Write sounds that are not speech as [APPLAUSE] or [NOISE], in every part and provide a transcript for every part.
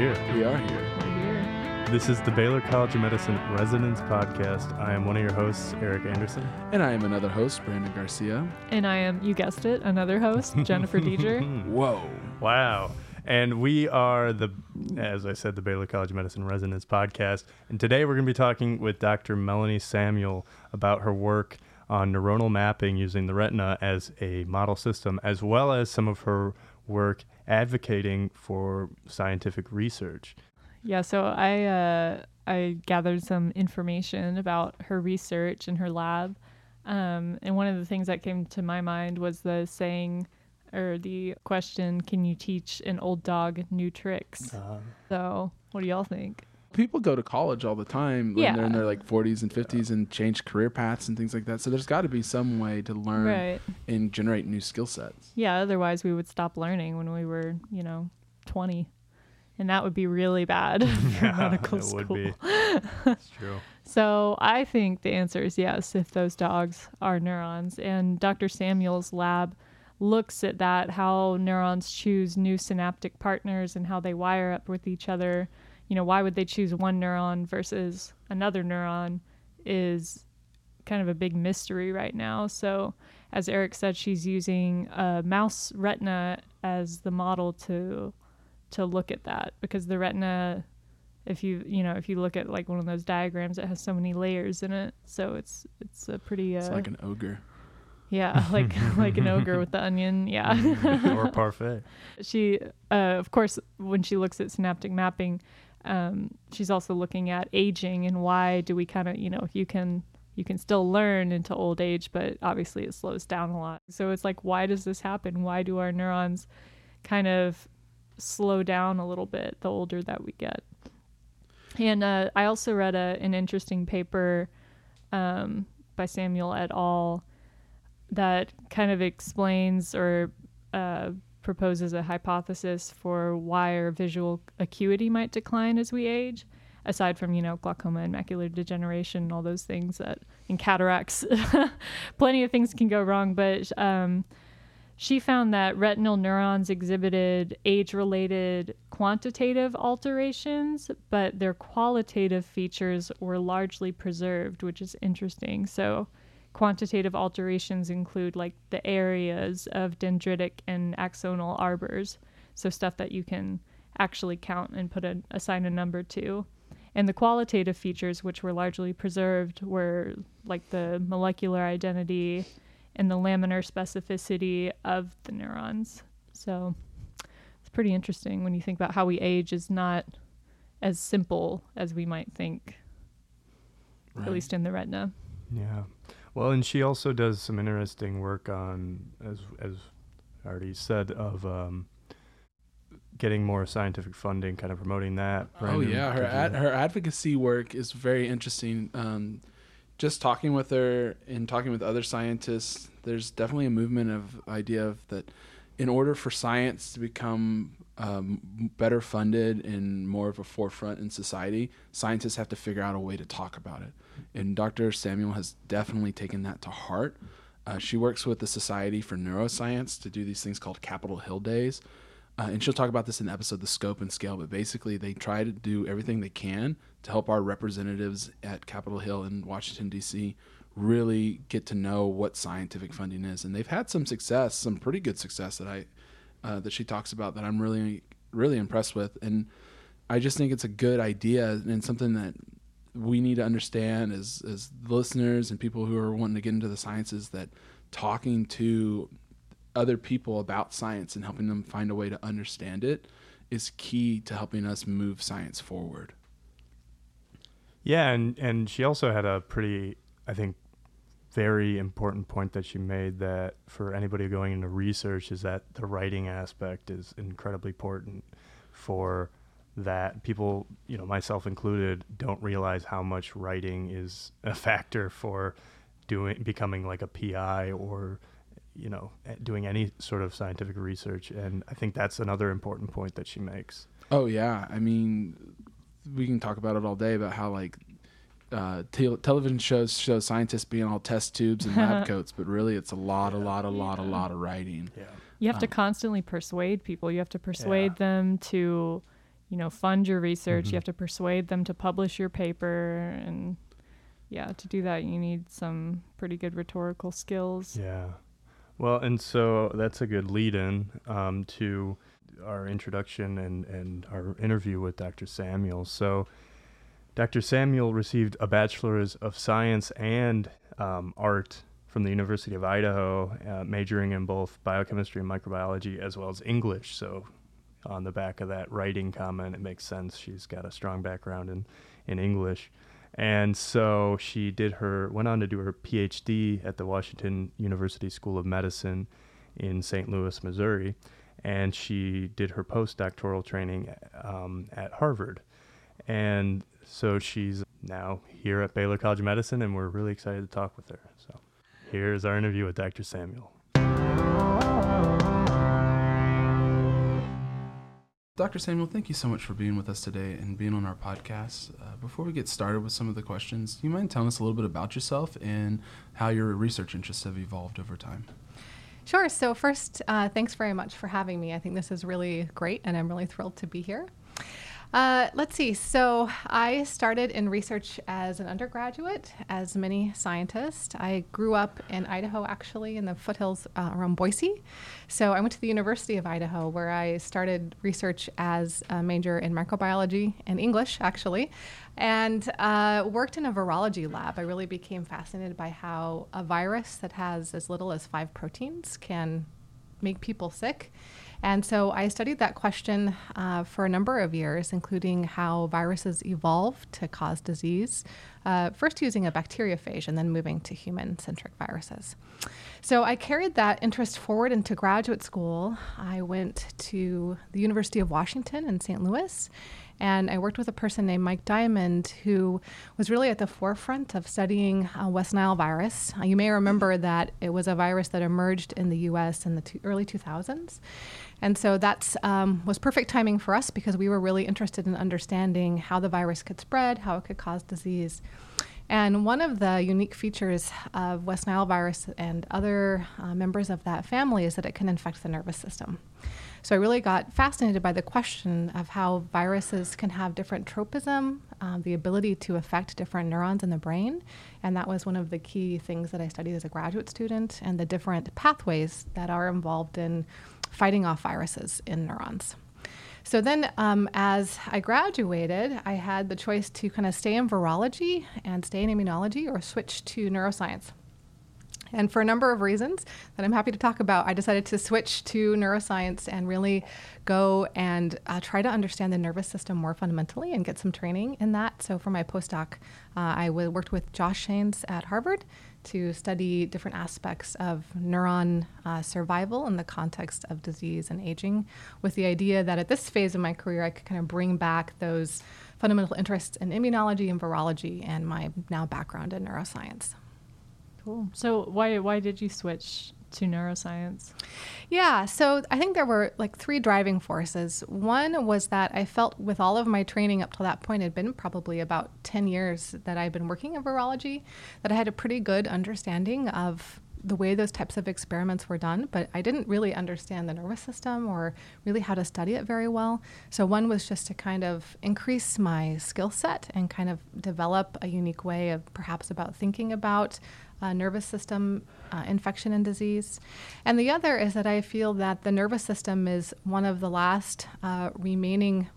here. We are here. We're here. This is the Baylor College of Medicine Residence Podcast. I am one of your hosts, Eric Anderson. And I am another host, Brandon Garcia. And I am, you guessed it, another host, Jennifer [LAUGHS] Deeger. Whoa. Wow. And we are the, as I said, the Baylor College of Medicine Residence Podcast. And today we're going to be talking with Dr. Melanie Samuel about her work on neuronal mapping using the retina as a model system, as well as some of her work advocating for scientific research. Yeah, so I uh, I gathered some information about her research in her lab, um, and one of the things that came to my mind was the saying or the question, "Can you teach an old dog new tricks?" Uh, So, what do y'all think? People go to college all the time when Yeah. they're in their like 40s and 50s and change career paths and things like that. So there's got to be some way to learn Right. and generate new skill sets. Yeah. Otherwise, we would stop learning when we were, you know, twenty, and that would be really bad [LAUGHS] for [LAUGHS] yeah, medical it school. would be. It's true. [LAUGHS] So I think the answer is yes, if those dogs are neurons. And Dr. Samuel's lab looks at that, how neurons choose new synaptic partners and how they wire up with each other. You know, why would they choose one neuron versus another neuron is kind of a big mystery right now. So, as Eric said, she's using a mouse retina as the model to to look at that because the retina if you you know if you look at like one of those diagrams it has so many layers in it so it's it's a pretty uh, It's like an ogre. yeah [LAUGHS] like [LAUGHS] like an ogre with the onion yeah or [LAUGHS] parfait. she uh, of course when she looks at synaptic mapping um, she's also looking at aging and why do we kind of you know you can you can still learn into old age but obviously it slows down a lot. So it's like why does this happen? Why do our neurons kind of slow down a little bit the older that we get? And uh, i also read a, an interesting paper um, by samuel et al. that kind of explains or uh, proposes a hypothesis for why our visual acuity might decline as we age, aside from you know glaucoma and macular degeneration and all those things that and cataracts. [LAUGHS] Plenty of things can go wrong, but um, she found that retinal neurons exhibited age-related quantitative alterations, but their qualitative features were largely preserved, which is interesting. So quantitative alterations include like the areas of dendritic and axonal arbors so stuff that you can actually count and put a assign a number to. And the qualitative features which were largely preserved were like the molecular identity and the laminar specificity of the neurons. So it's pretty interesting when you think about how we age is not as simple as we might think at least in the retina. Yeah. Well, and she also does some interesting work on, as as I already said, of um, getting more scientific funding, kind of promoting that. Oh yeah, her ad, her advocacy work is very interesting. Um, just talking with her and talking with other scientists, there's definitely a movement of idea of that. In order for science to become um, better funded and more of a forefront in society, scientists have to figure out a way to talk about it. And Dr. Samuel has definitely taken that to heart. Uh, she works with the Society for Neuroscience to do these things called Capitol Hill Days. Uh, and she'll talk about this in the episode, The Scope and Scale. But basically, they try to do everything they can to help our representatives at Capitol Hill in Washington, D.C., really get to know what scientific funding is. And they've had some success, some pretty good success that I uh, that she talks about that I'm really, really impressed with. And I just think it's a good idea and something that we need to understand as as listeners and people who are wanting to get into the sciences that talking to other people about science and helping them find a way to understand it is key to helping us move science forward. Yeah, and and she also had a pretty, I think, very important point that she made that for anybody going into research is that the writing aspect is incredibly important for that. People, you know, myself included, don't realize how much writing is a factor for doing becoming like a PI or you know doing any sort of scientific research. And I think that's another important point that she makes. Oh yeah, I mean, we can talk about it all day about how like uh, te- television shows show scientists being all test tubes and lab [LAUGHS] coats, but really it's a lot, a lot, a lot, a lot of writing. Yeah. You have to Um, constantly persuade people. You have to persuade Yeah. them to, you know, fund your research. Mhm. You have to persuade them to publish your paper, and yeah, to do that, you need some pretty good rhetorical skills. Yeah. Well, and so that's a good lead in um, to our introduction and, and our interview with Dr. Samuel. So, Dr. Samuel received a Bachelor's of Science and um, Art from the University of Idaho, uh, majoring in both biochemistry and microbiology as well as English. So, on the back of that writing comment, it makes sense. She's got a strong background in, in English. And so she did her went on to do her PhD at the Washington University School of Medicine in St. Louis, Missouri, and she did her postdoctoral training um, at Harvard. And so she's now here at Baylor College of Medicine, and we're really excited to talk with her. So here's our interview with Dr. Samuel. Dr. Samuel, thank you so much for being with us today and being on our podcast. Uh, before we get started with some of the questions, do you mind telling us a little bit about yourself and how your research interests have evolved over time? Sure. So, first, uh, thanks very much for having me. I think this is really great, and I'm really thrilled to be here. Uh, let's see. So, I started in research as an undergraduate, as many scientists. I grew up in Idaho, actually, in the foothills uh, around Boise. So, I went to the University of Idaho, where I started research as a major in microbiology and English, actually, and uh, worked in a virology lab. I really became fascinated by how a virus that has as little as five proteins can make people sick. And so I studied that question uh, for a number of years, including how viruses evolve to cause disease, uh, first using a bacteriophage and then moving to human centric viruses. So I carried that interest forward into graduate school. I went to the University of Washington in St. Louis. And I worked with a person named Mike Diamond, who was really at the forefront of studying uh, West Nile virus. Uh, you may remember that it was a virus that emerged in the U.S. in the early 2000s. And so that um, was perfect timing for us because we were really interested in understanding how the virus could spread, how it could cause disease. And one of the unique features of West Nile virus and other uh, members of that family is that it can infect the nervous system. So I really got fascinated by the question of how viruses can have different tropism, um, the ability to affect different neurons in the brain. And that was one of the key things that I studied as a graduate student, and the different pathways that are involved in fighting off viruses in neurons. So then, um, as I graduated, I had the choice to kind of stay in virology and stay in immunology or switch to neuroscience. And for a number of reasons that I'm happy to talk about, I decided to switch to neuroscience and really go and uh, try to understand the nervous system more fundamentally and get some training in that. So for my postdoc, uh, worked with Josh Sanes at Harvard to study different aspects of neuron uh, survival in the context of disease and aging, with the idea that at this phase of my career, I could kind of bring back those fundamental interests in immunology and virology and my now background in neuroscience. Cool. So why why did you switch to neuroscience? Yeah, so I think there were like three driving forces. One was that I felt with all of my training up to that point, had been probably about 10 years that I'd been working in virology, that I had a pretty good understanding of the way those types of experiments were done, but I didn't really understand the nervous system or really how to study it very well. So, one was just to kind of increase my skill set and kind of develop a unique way of perhaps about thinking about uh, nervous system uh, infection and disease. And the other is that I feel that the nervous system is one of the last uh, remaining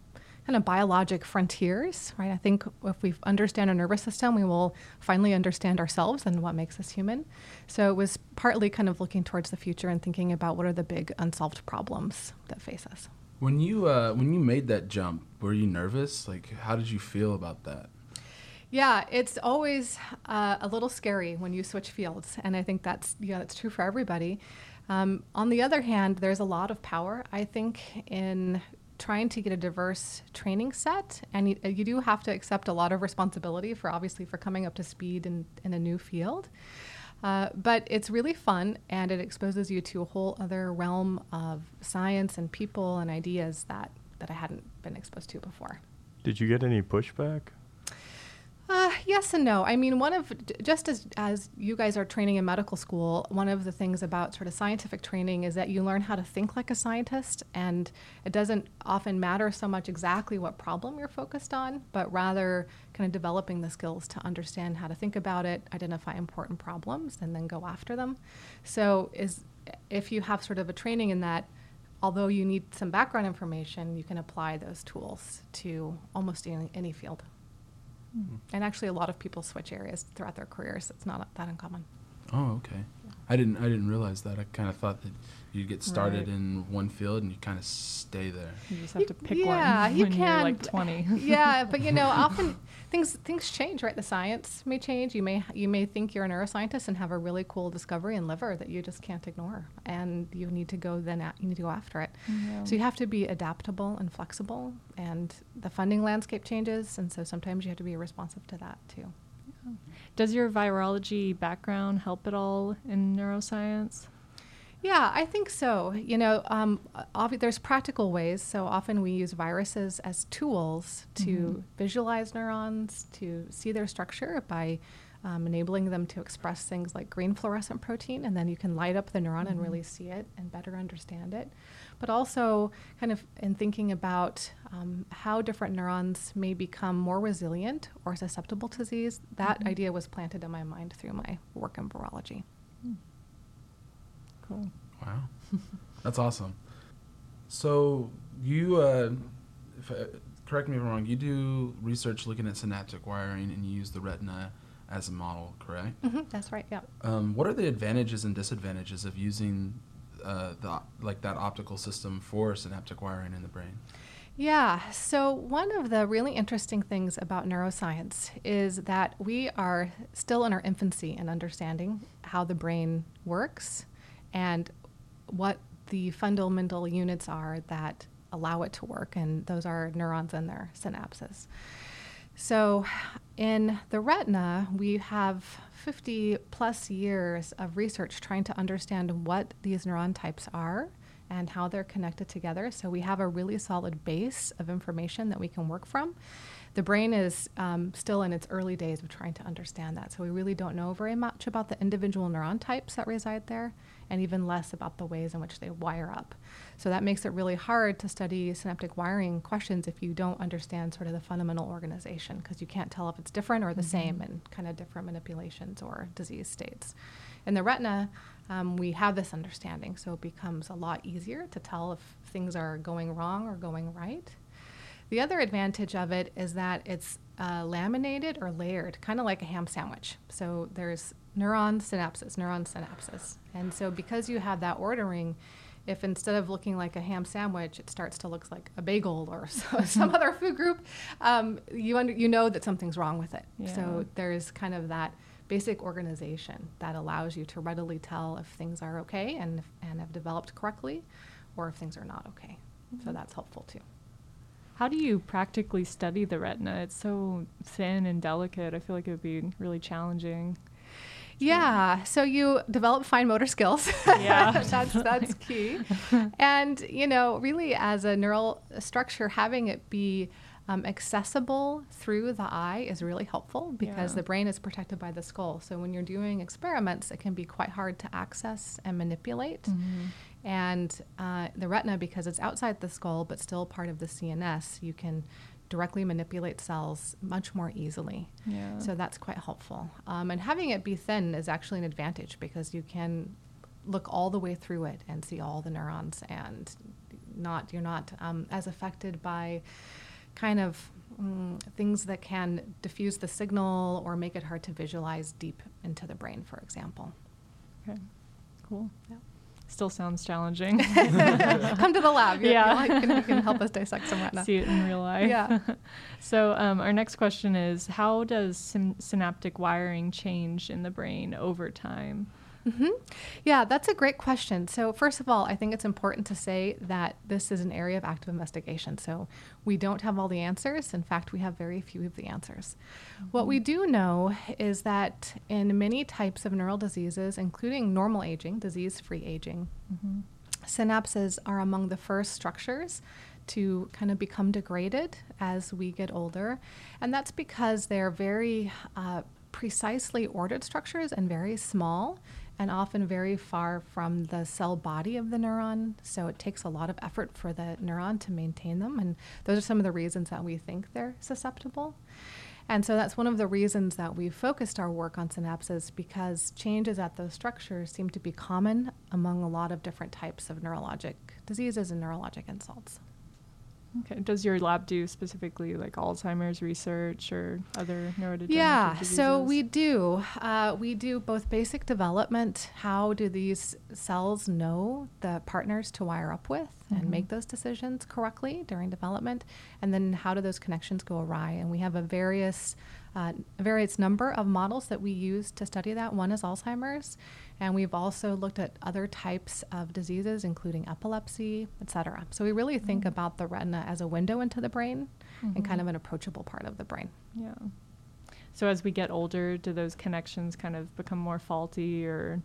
kind of biologic frontiers, right? I think if we understand our nervous system, we will finally understand ourselves and what makes us human. So it was partly kind of looking towards the future and thinking about what are the big unsolved problems that face us. When you uh, when you made that jump, were you nervous? Like, how did you feel about that? Yeah, it's always uh, a little scary when you switch fields, and I think that's yeah, that's true for everybody. Um, on the other hand, there's a lot of power, I think, in trying to get a diverse training set, and you, you do have to accept a lot of responsibility for obviously for coming up to speed in, in a new field. Uh, but it's really fun, and it exposes you to a whole other realm of science and people and ideas that that I hadn't been exposed to before. Did you get any pushback? Yes and no. I mean, one of just as as you guys are training in medical school, one of the things about sort of scientific training is that you learn how to think like a scientist, and it doesn't often matter so much exactly what problem you're focused on, but rather kind of developing the skills to understand how to think about it, identify important problems, and then go after them. So, is if you have sort of a training in that. Although you need some background information, you can apply those tools to almost any, any field. And actually, a lot of people switch areas throughout their careers. It's not that uncommon. Oh, okay. I didn't. I didn't realize that. I kind of thought that you'd get started Right. in one field and you kind of stay there. You just have You- to pick yeah, one you when you're like can. 20. [LAUGHS] yeah, but you know, [LAUGHS] often things things change, right? The science may change. You may you may think you're a neuroscientist and have a really cool discovery in liver that you just can't ignore, and you need to go then a- you need to go after it. Yeah. So you have to be adaptable and flexible, and the funding landscape changes, and so sometimes you have to be responsive to that too. Does your virology background help at all in neuroscience? Yeah, I think so. You know, um, obvi- there's practical ways. So often we use viruses as tools to Mhm. visualize neurons, to see their structure by um, enabling them to express things like green fluorescent protein, and then you can light up the neuron and Mhm. really see it and better understand it. But also, kind of in thinking about um, how different neurons may become more resilient or susceptible to disease, that Mhm. idea was planted in my mind through my work in virology. Cool. Wow, [LAUGHS] that's awesome. So you, uh, if I, correct me if I'm wrong, you do research looking at synaptic wiring and you use the retina as a model, correct? hmm that's right. Yeah. Um, what are the advantages and disadvantages of using uh, the like that optical system for synaptic wiring in the brain? Yeah, so one of the really interesting things about neuroscience is that we are still in our infancy in understanding how the brain works and what the fundamental units are that allow it to work, and those are neurons and their synapses. So, in the retina, we have 50 plus years of research trying to understand what these neuron types are and how they're connected together. So, we have a really solid base of information that we can work from. The brain is um, still in its early days of trying to understand that. So, we really don't know very much about the individual neuron types that reside there, and even less about the ways in which they wire up. So that makes it really hard to study synaptic wiring questions if you don't understand sort of the fundamental organization, because you can't tell if it's different or the same in kind of different manipulations or disease states. In the retina, um, we have this understanding, so it becomes a lot easier to tell if things are going wrong or going right. The other advantage of it is that it's uh, laminated or layered, kind of like a ham sandwich. So there's neuron synapses, neuron synapses. And so because you have that ordering, if instead of looking like a ham sandwich, it starts to look like a bagel or [LAUGHS] so, some other food group, um, you, under, you know that something's wrong with it. Yeah. So there's kind of that basic organization that allows you to readily tell if things are okay and, and have developed correctly or if things are not okay. So that's helpful too. How do you practically study the retina? It's so thin and delicate. I feel like it would be really challenging. Yeah, so you develop fine motor skills. Yeah, [LAUGHS] that's that's key. [LAUGHS] And you know, really, as a neural structure, having it be um, accessible through the eye is really helpful because Yeah. the brain is protected by the skull. So when you're doing experiments, it can be quite hard to access and manipulate. And uh, the retina, because it's outside the skull but still part of the CNS, you can directly manipulate cells much more easily. Yeah. So that's quite helpful. Um, and having it be thin is actually an advantage because you can look all the way through it and see all the neurons, and not you're not um, as affected by kind of mm, things that can diffuse the signal or make it hard to visualize deep into the brain, for example. Okay. Cool. Yeah. Still sounds challenging. [LAUGHS] Come to the lab. You, Yeah. you, can, you can help us dissect some retina. See it in real life. Yeah. [LAUGHS] so um, our next question is: How does syn- synaptic wiring change in the brain over time? Hmm Yeah, that's a great question. So, first of all, I think it's important to say that this is an area of active investigation. So, we don't have all the answers. In fact, we have very few of the answers. What we do know is that in many types of neural diseases, including normal aging, disease free aging, synapses are among the first structures to kind of become degraded as we get older. And that's because they're very uh, precisely ordered structures and very small and often very far from the cell body of the neuron. So it takes a lot of effort for the neuron to maintain them. And those are some of the reasons that we think they're susceptible. And so that's one of the reasons that we focused our work on synapses because changes at those structures seem to be common among a lot of different types of neurologic diseases and neurologic insults. Okay. Does your lab do specifically like Alzheimer's research or other neurodegenerative Yeah, diseases? so we do. Uh, we do both basic development. How do these cells know the partners to wire up with and make those decisions correctly during development? And then how do those connections go awry? And we have a various, uh, various number of models that we use to study that. One is Alzheimer's, and we've also looked at other types of diseases, including epilepsy, et cetera. So we really think mm-hmm. about the retina as a window into the brain and kind mm-hmm. of an approachable part of the brain. Yeah. So as we get older, do those connections kind of become more faulty or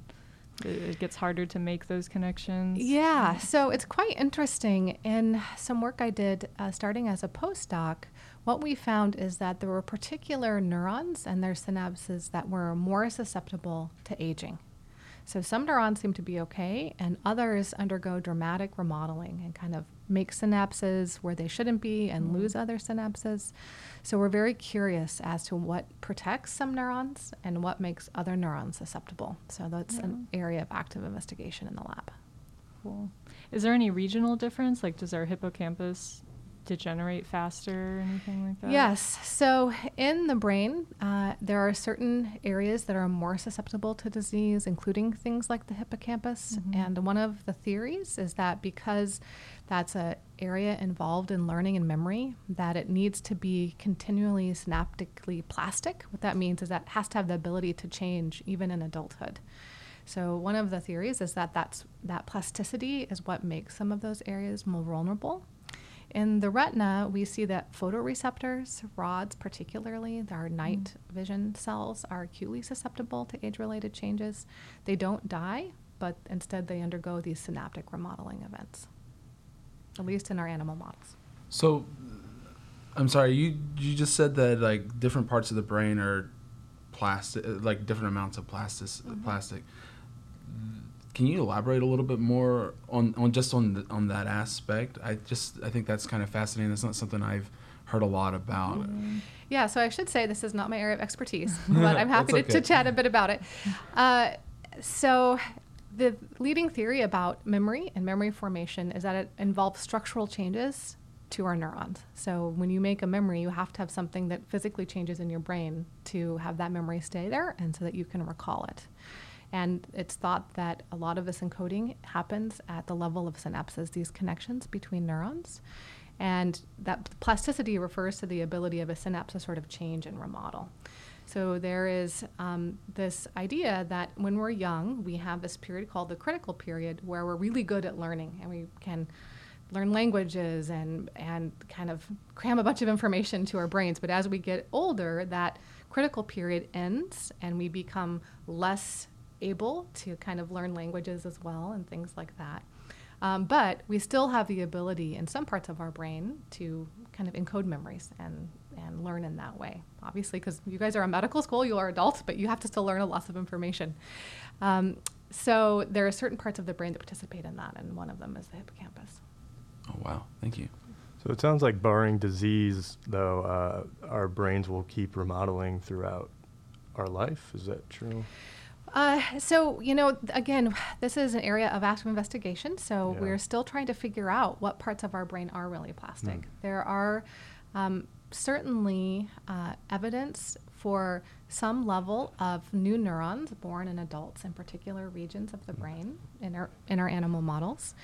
it, it gets harder to make those connections? Yeah, mm-hmm. so it's quite interesting. In some work I did uh, starting as a postdoc, what we found is that there were particular neurons and their synapses that were more susceptible to aging. So some neurons seem to be okay, and others undergo dramatic remodeling and kind of make synapses where they shouldn't be and mm. lose other synapses. So we're very curious as to what protects some neurons and what makes other neurons susceptible. So that's an area of active investigation in the lab. Cool. Is there any regional difference? Like, does our hippocampus degenerate faster or anything like that? Yes. So in the brain, uh, there are certain areas that are more susceptible to disease, including things like the hippocampus. And one of the theories is that because that's an area involved in learning and memory, that it needs to be continually synaptically plastic. What that means is that it has to have the ability to change even in adulthood. So one of the theories is that that's, that plasticity is what makes some of those areas more vulnerable. In the retina, we see that photoreceptors, rods particularly, our mm-hmm. night vision cells, are acutely susceptible to age related changes. They don't die, but instead they undergo these synaptic remodeling events, at least in our animal models. So, I'm sorry. You you just said that like different parts of the brain are plastic, like different amounts of mm-hmm. plastic. Plastic. Can you elaborate a little bit more on, on just on the, on that aspect? I just I think that's kind of fascinating. That's not something I've heard a lot about. Yeah, so I should say this is not my area of expertise, [LAUGHS] but I'm happy to, That's to chat a bit about it. Uh, so, the leading theory about memory and memory formation is that it involves structural changes to our neurons. So, when you make a memory, you have to have something that physically changes in your brain to have that memory stay there and so that you can recall it. And it's thought that a lot of this encoding happens at the level of synapses, these connections between neurons. And that plasticity refers to the ability of a synapse to sort of change and remodel. So there is um, this idea that when we're young, we have this period called the critical period where we're really good at learning and we can learn languages and, and kind of cram a bunch of information to our brains. But as we get older, that critical period ends and we become less able to kind of learn languages as well and things like that. Um, but we still have the ability in some parts of our brain to kind of encode memories and, and learn in that way. Obviously, because you guys are a medical school, you are adults, but you have to still learn a lot of information. Um, so there are certain parts of the brain that participate in that, and one of them is the hippocampus. Oh wow! Thank you. So it sounds like barring disease, though, uh, our brains will keep remodeling throughout our life. Is that true? Uh, so, you know, again, this is an area of active investigation. So, Yeah. we're still trying to figure out what parts of our brain are really plastic. Mm. There are um, certainly uh, evidence for some level of new neurons born in adults in particular regions of the brain in our, in our animal models.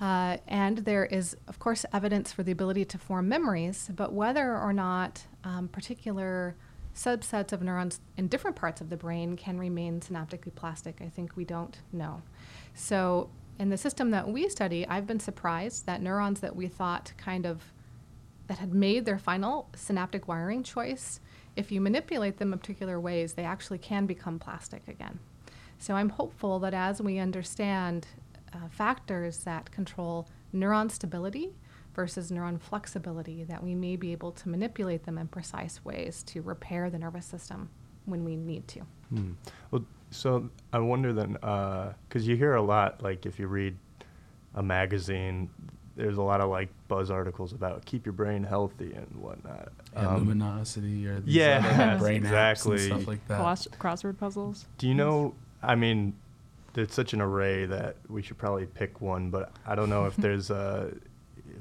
Uh, and there is, of course, evidence for the ability to form memories, but whether or not um, particular subsets of neurons in different parts of the brain can remain synaptically plastic, I think we don't know. So, in the system that we study, I've been surprised that neurons that we thought kind of that had made their final synaptic wiring choice, if you manipulate them in particular ways, they actually can become plastic again. So I'm hopeful that as we understand uh, factors that control neuron stability versus neuron flexibility, that we may be able to manipulate them in precise ways to repair the nervous system when we need to. Hmm. Well, so I wonder then, because you hear a lot, like if you read a magazine, there's a lot of like buzz articles about keep your brain healthy and whatnot. Yeah, Um, Lumosity or these yeah, other [LAUGHS] brain exactly. apps and stuff like that. Cross, crossword puzzles. Do you know? I mean, it's such an array that we should probably pick one, but I don't know if [LAUGHS] there's uh,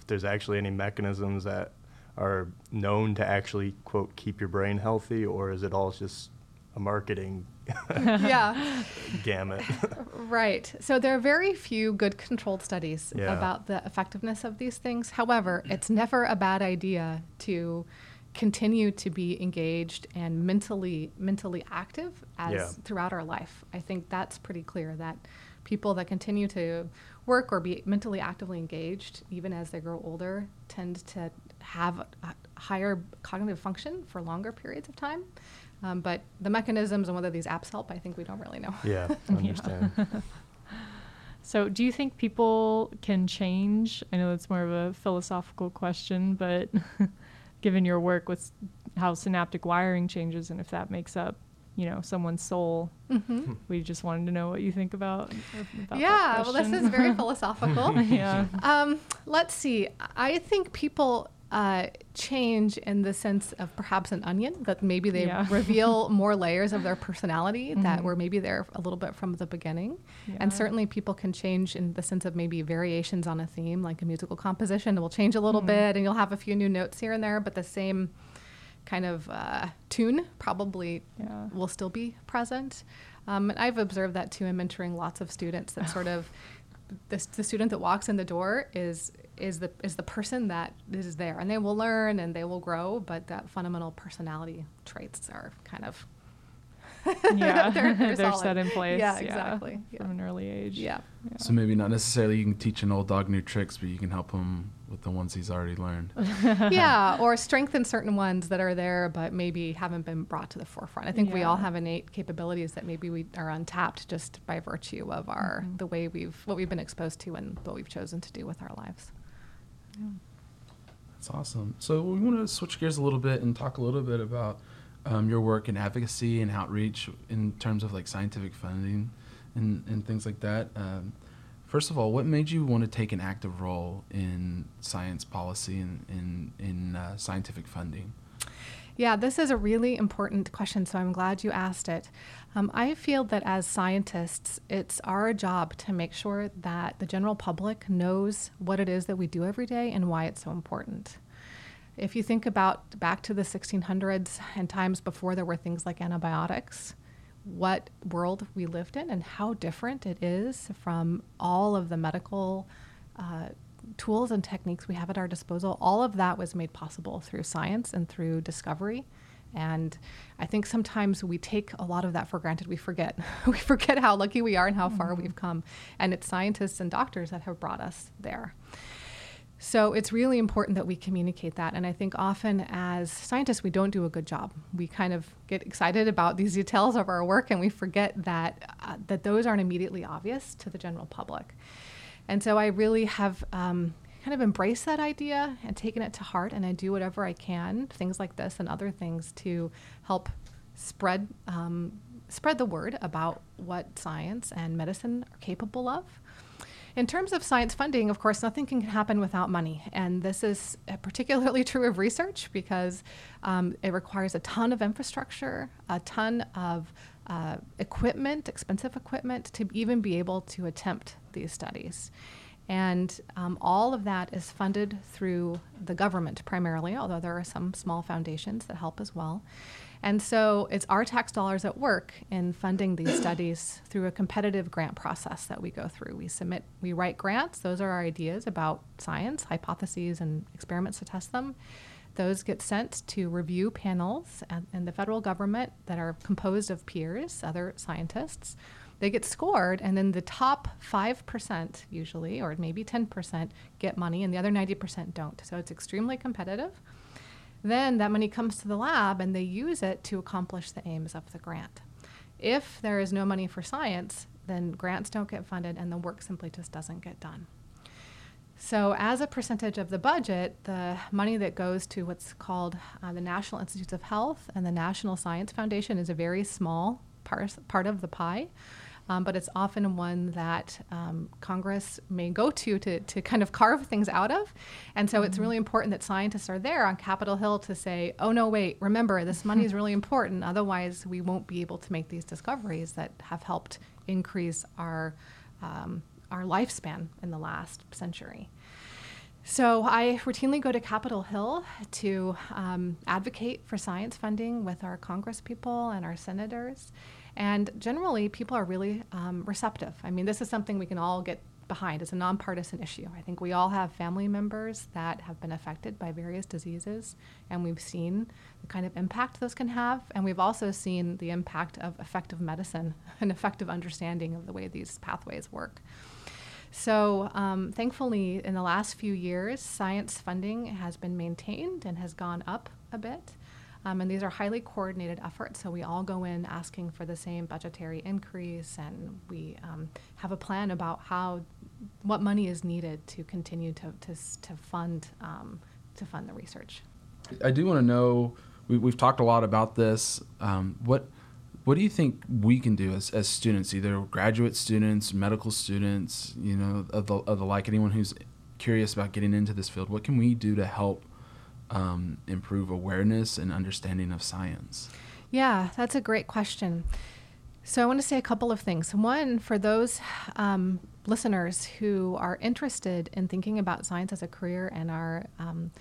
if there's actually any mechanisms that are known to actually quote keep your brain healthy, or is it all just a marketing [LAUGHS] yeah. [LAUGHS] gamut? [LAUGHS] Right. So there are very few good controlled studies Yeah. about the effectiveness of these things. However, [CLEARS THROAT] it's never a bad idea to continue to be engaged and mentally mentally active as Yeah. throughout our life. I think that's pretty clear that people that continue to work or be mentally actively engaged even as they grow older tend to have a higher cognitive function for longer periods of time. Um, but the mechanisms and whether these apps help, I think we don't really know. yeah, [LAUGHS] I understand. [LAUGHS] So, do you think people can change? I know it's more of a philosophical question, but [LAUGHS] given your work with how synaptic wiring changes and if that makes up, you know, someone's soul, hmm we just wanted to know what you think about. about yeah, that well, this is very [LAUGHS] philosophical. [LAUGHS] yeah. um, let's see. I think people uh, change in the sense of perhaps an onion, that maybe they Yeah. reveal [LAUGHS] more layers of their personality that Mhm. were maybe there a little bit from the beginning. And certainly people can change in the sense of maybe variations on a theme, like a musical composition will change a little Mhm. bit and you'll have a few new notes here and there, but the same kind of uh, tune probably Yeah. will still be present. Um, and I've observed that too in mentoring lots of students that sort of the, the student that walks in the door is is the is the person that is there and they will learn and they will grow but that fundamental personality traits are kind of [LAUGHS] Yeah. they're, [LAUGHS] they're They're solid. set in place. yeah exactly From an early age. yeah Yeah. So maybe not necessarily you can teach an old dog new tricks, but you can help him with the ones he's already learned. [LAUGHS] yeah, or strengthen certain ones that are there but maybe haven't been brought to the forefront. I think we all have innate capabilities that maybe we are untapped just by virtue of our Mhm. the way we've what we've been exposed to and what we've chosen to do with our lives. That's awesome. So we want to switch gears a little bit and talk a little bit about um, your work in advocacy and outreach in terms of like scientific funding and, and things like that. Um, first of all, what made you want to take an active role in science policy and in, in uh, scientific funding? Yeah, this is a really important question, so I'm glad you asked it. Um, I feel that as scientists, it's our job to make sure that the general public knows what it is that we do every day and why it's so important. If you think about back to the 1600s and times before there were things like antibiotics, what world we lived in and how different it is from all of the medical uh, tools and techniques we have at our disposal, all of that was made possible through science and through discovery. And I think sometimes we take a lot of that for granted. We forget. [LAUGHS] we forget how lucky we are and how far we've come. And it's scientists and doctors that have brought us there. So it's really important that we communicate that. And I think often as scientists, we don't do a good job. We kind of get excited about these details of our work and we forget that, uh, that those aren't immediately obvious to the general public. And so I really have um, kind of embraced that idea and taken it to heart. And I do whatever I can, things like this and other things, to help spread, um, spread the word about what science and medicine are capable of. In terms of science funding, of course, nothing can happen without money. And this is uh, particularly [LAUGHS] true of research because um, it requires a ton of infrastructure, a ton of uh, equipment, expensive equipment, to even be able to attempt these studies. And um, all of that is funded through the government primarily, although there are some small foundations that help as well. And so it's our tax dollars at work in funding these [COUGHS] studies through a competitive grant process that we go through. We submit, we write grants. Those are our ideas about science, hypotheses, and experiments to test them. Those get sent to review panels in the federal government that are composed of peers, other scientists. They get scored, and then the top 5%, usually, or maybe 10%, get money, and the other 90% don't. So it's extremely competitive. Then that money comes to the lab and they use it to accomplish the aims of the grant. If there is no money for science, then grants don't get funded and the work simply just doesn't get done. So, as a percentage of the budget, the money that goes to what's called uh, the National Institutes of Health and the National Science Foundation is a very small part, part of the pie. Um, but it's often one that um, Congress may go to, to to kind of carve things out of. And so mm-hmm. it's really important that scientists are there on Capitol Hill to say, oh, no, wait, remember, this money is [LAUGHS] really important. Otherwise, we won't be able to make these discoveries that have helped increase our um, our lifespan in the last century. So I routinely go to Capitol Hill to um, advocate for science funding with our Congress people and our senators. And generally, people are really um, receptive. I mean, this is something we can all get behind. It's a nonpartisan issue. I think we all have family members that have been affected by various diseases, and we've seen the kind of impact those can have. And we've also seen the impact of effective medicine [LAUGHS] and effective understanding of the way these pathways work. So, um, thankfully, in the last few years, science funding has been maintained and has gone up a bit. Um, and these are highly coordinated efforts. So we all go in asking for the same budgetary increase, and we um, have a plan about how, what money is needed to continue to to, to fund um, to fund the research. I do want to know. We, have talked a lot about this. Um, what what do you think we can do as, as students, either graduate students, medical students, you know, of the, of the like, anyone who's curious about getting into this field? What can we do to help um, improve awareness and understanding of science? Yeah, that's a great question. So I want to say a couple of things. One, for those um, listeners who are interested in thinking about science as a career and are um,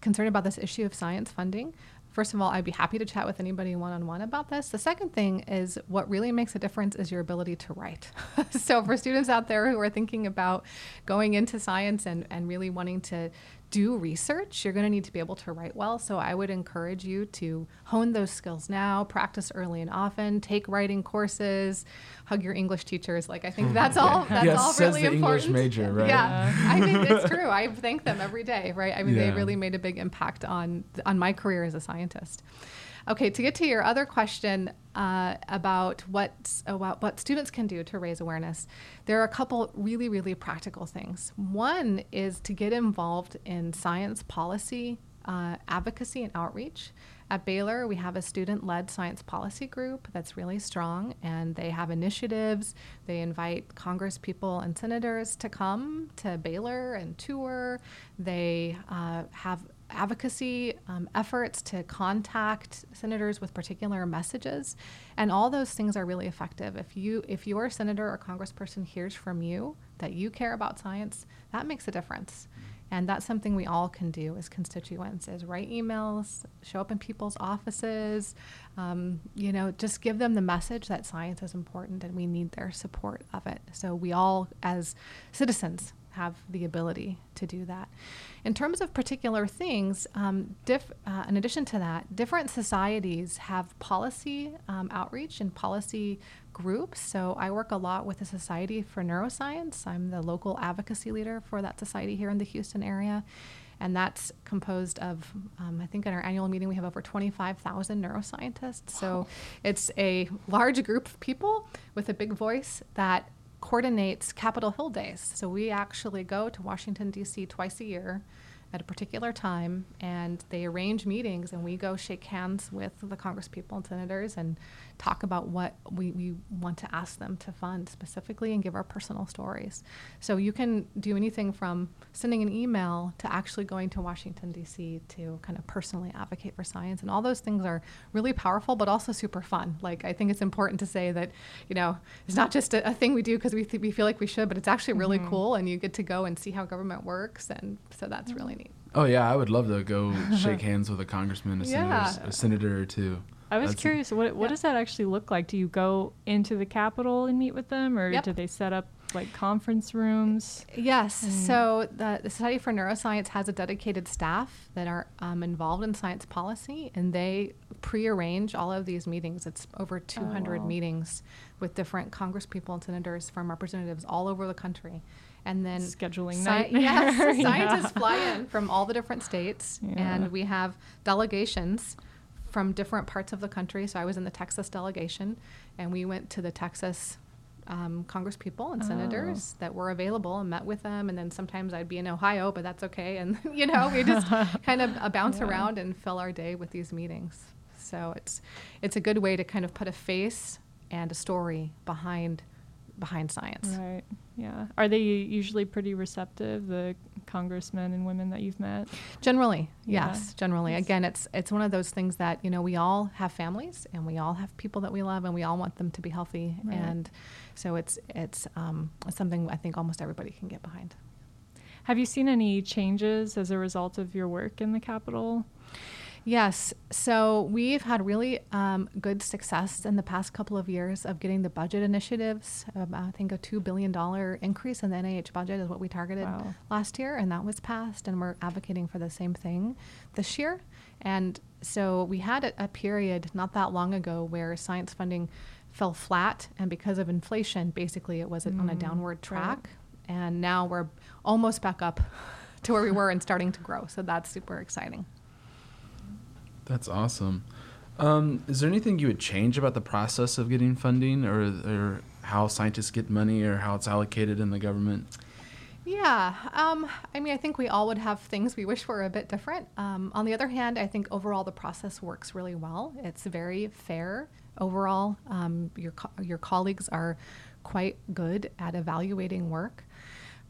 concerned about this issue of science funding, First of all, I'd be happy to chat with anybody one on one about this. The second thing is what really makes a difference is your ability to write. [LAUGHS] so, for students out there who are thinking about going into science and, and really wanting to do research, you're going to need to be able to write well. So I would encourage you to hone those skills now, practice early and often, take writing courses, hug your English teachers. Like I think mm. that's all. That's yes, all says really the important. English major, right? Yeah, I think it's true. I thank them every day. Right. I mean, yeah. they really made a big impact on on my career as a scientist. Okay, to get to your other question uh, about what about what students can do to raise awareness, there are a couple really really practical things. One is to get involved in science policy uh, advocacy and outreach. At Baylor, we have a student led science policy group that's really strong, and they have initiatives. They invite Congress people and senators to come to Baylor and tour. They uh, have advocacy um, efforts to contact senators with particular messages. And all those things are really effective. If you if your senator or congressperson hears from you that you care about science that makes a difference. And that's something we all can do as constituents is write emails show up in people's offices um, you know just give them the message that science is important and we need their support of it. So we all as citizens have the ability to do that. In terms of particular things, um, diff, uh, in addition to that, different societies have policy um, outreach and policy groups. So I work a lot with the Society for Neuroscience. I'm the local advocacy leader for that society here in the Houston area. And that's composed of, um, I think in our annual meeting, we have over 25,000 neuroscientists. So it's a large group of people with a big voice that coordinates Capitol Hill Days. So we actually go to Washington, D.C. twice a year at a particular time and they arrange meetings and we go shake hands with the congress people and senators and talk about what we, we want to ask them to fund specifically and give our personal stories so you can do anything from sending an email to actually going to washington d.c to kind of personally advocate for science and all those things are really powerful but also super fun like i think it's important to say that you know it's not just a, a thing we do because we, th- we feel like we should but it's actually really mm-hmm. cool and you get to go and see how government works and so that's really neat Oh yeah, I would love to go [LAUGHS] shake hands with a congressman, a, yeah. senator, a senator or two. I was That's curious, what what yeah. does that actually look like? Do you go into the Capitol and meet with them, or yep. do they set up like conference rooms? Yes. Mm. So the, the, Society for Neuroscience has a dedicated staff that are um, involved in science policy, and they pre-arrange all of these meetings. It's over 200 oh, wow. meetings with different Congresspeople and senators from representatives all over the country and then scheduling sci- yes, [LAUGHS] scientists fly in from all the different states, yeah. and we have delegations from different parts of the country. So I was in the Texas delegation, and we went to the Texas um, congresspeople and Oh. senators that were available and met with them. And then sometimes I'd be in Ohio, but that's okay. And, [LAUGHS] you know, we just [LAUGHS] kind of uh, bounce Yeah. around and fill our day with these meetings. So it's, it's a good way to kind of put a face and a story behind, behind science. Right. Yeah. Are they usually pretty receptive, the congressmen and women that you've met? Generally, Yeah. yes. Generally, Yes. again, it's it's one of those things that you know we all have families and we all have people that we love and we all want them to be healthy, Right. and so it's it's um, it's something I think almost everybody can get behind. Have you seen any changes as a result of your work in the Capitol? Yes. So we've had really um, good success in the past couple of years of getting the budget initiatives. Um, I think a $2 billion increase in the NIH budget is what we targeted Wow. last year, and that was passed. And we're advocating for the same thing this year. And so we had a, a period not that long ago where science funding fell flat, and because of inflation, basically it was on a Mm, downward right. track. And now we're almost back up [LAUGHS] to where we were and starting to grow. So that's super exciting. That's awesome. Um, is there anything you would change about the process of getting funding, or, or how scientists get money, or how it's allocated in the government? Yeah, um, I mean, I think we all would have things we wish were a bit different. Um, on the other hand, I think overall the process works really well. It's very fair overall. Um, your co- your colleagues are quite good at evaluating work.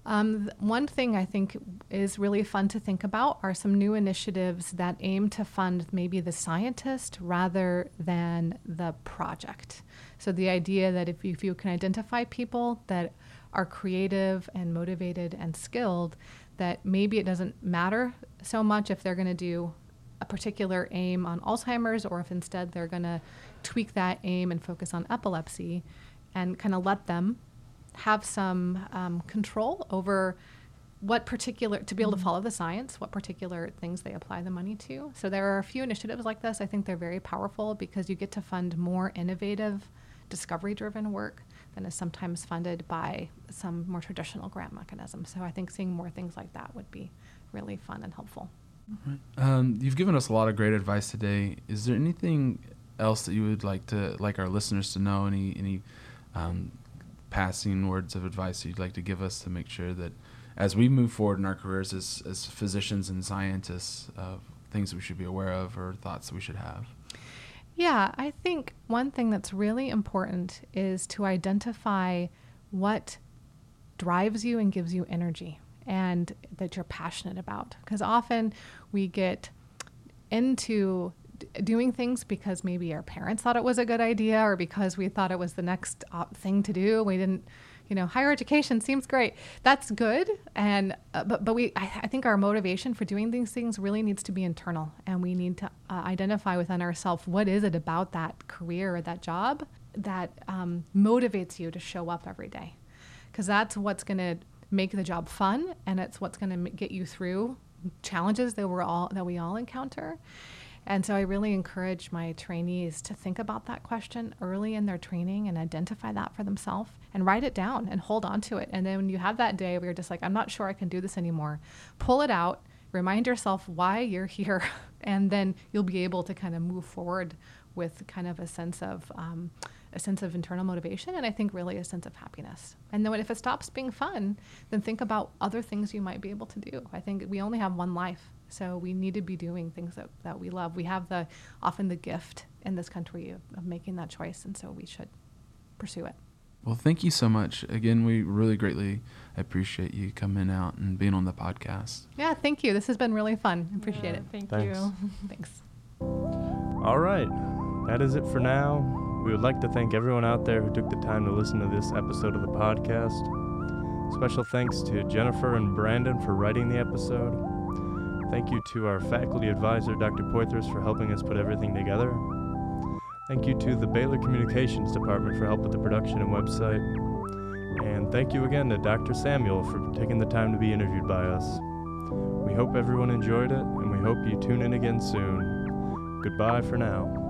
Um, one thing I think is really fun to think about are some new initiatives that aim to fund maybe the scientist rather than the project. So the idea that if you, if you can identify people that are creative and motivated and skilled, that maybe it doesn't matter so much if they're going to do a particular aim on Alzheimer's or if instead they're going to tweak that aim and focus on epilepsy and kind of let them have some um, control over what particular to be able to follow the science what particular things they apply the money to. So there are a few initiatives like this. I think they're very powerful because you get to fund more innovative discovery driven work than is sometimes funded by some more traditional grant mechanism. So i think seeing more things like that would be really fun and helpful. Um, you've given us a lot of great advice today. Is there anything else that you would like to like our listeners to know? Any any um, passing words of advice you'd like to give us to make sure that as we move forward in our careers as as physicians and scientists, uh, things we should be aware of or thoughts we should have? Yeah, I think one thing that's really important is to identify what drives you and gives you energy and that you're passionate about. Because often we get into doing things because maybe our parents thought it was a good idea or because we thought it was the next op- thing to do. We didn't, you know, higher education seems great. That's good, and uh, but but we I, I think our motivation for doing these things really needs to be internal, and we need to uh, identify within ourselves what is it about that career or that job that um, motivates you to show up every day, because that's what's going to make the job fun, and it's what's going to get you through challenges that we're all that we all encounter. And so I really encourage my trainees to think about that question early in their training and identify that for themselves and write it down and hold on to it. And then when you have that day where you're just like, I'm not sure I can do this anymore, pull it out, remind yourself why you're [LAUGHS] here, and then you'll be able to kind of move forward with kind of a sense of um, a sense of internal motivation and I think really a sense of happiness. And then if it stops being fun, then think about other things you might be able to do. I think we only have one life, so we need to be doing things that, that we love. We have the often the gift in this country of, of making that choice, and so we should pursue it. Well, thank you so much. Again, we really greatly appreciate you coming out and being on the podcast. Yeah, thank you. This has been really fun. Appreciate Yeah, it. Thank Thanks. you. [LAUGHS] [LAUGHS] Thanks. All right, that is it for now. We would like to thank everyone out there who took the time to listen to this episode of the podcast. Special thanks to Jennifer and Brandon for writing the episode. Thank you to our faculty advisor, Dr. Poitras, for helping us put everything together. Thank you to the Baylor Communications Department for help with the production and website. And thank you again to Dr. Samuel for taking the time to be interviewed by us. We hope everyone enjoyed it, and we hope you tune in again soon. Goodbye for now.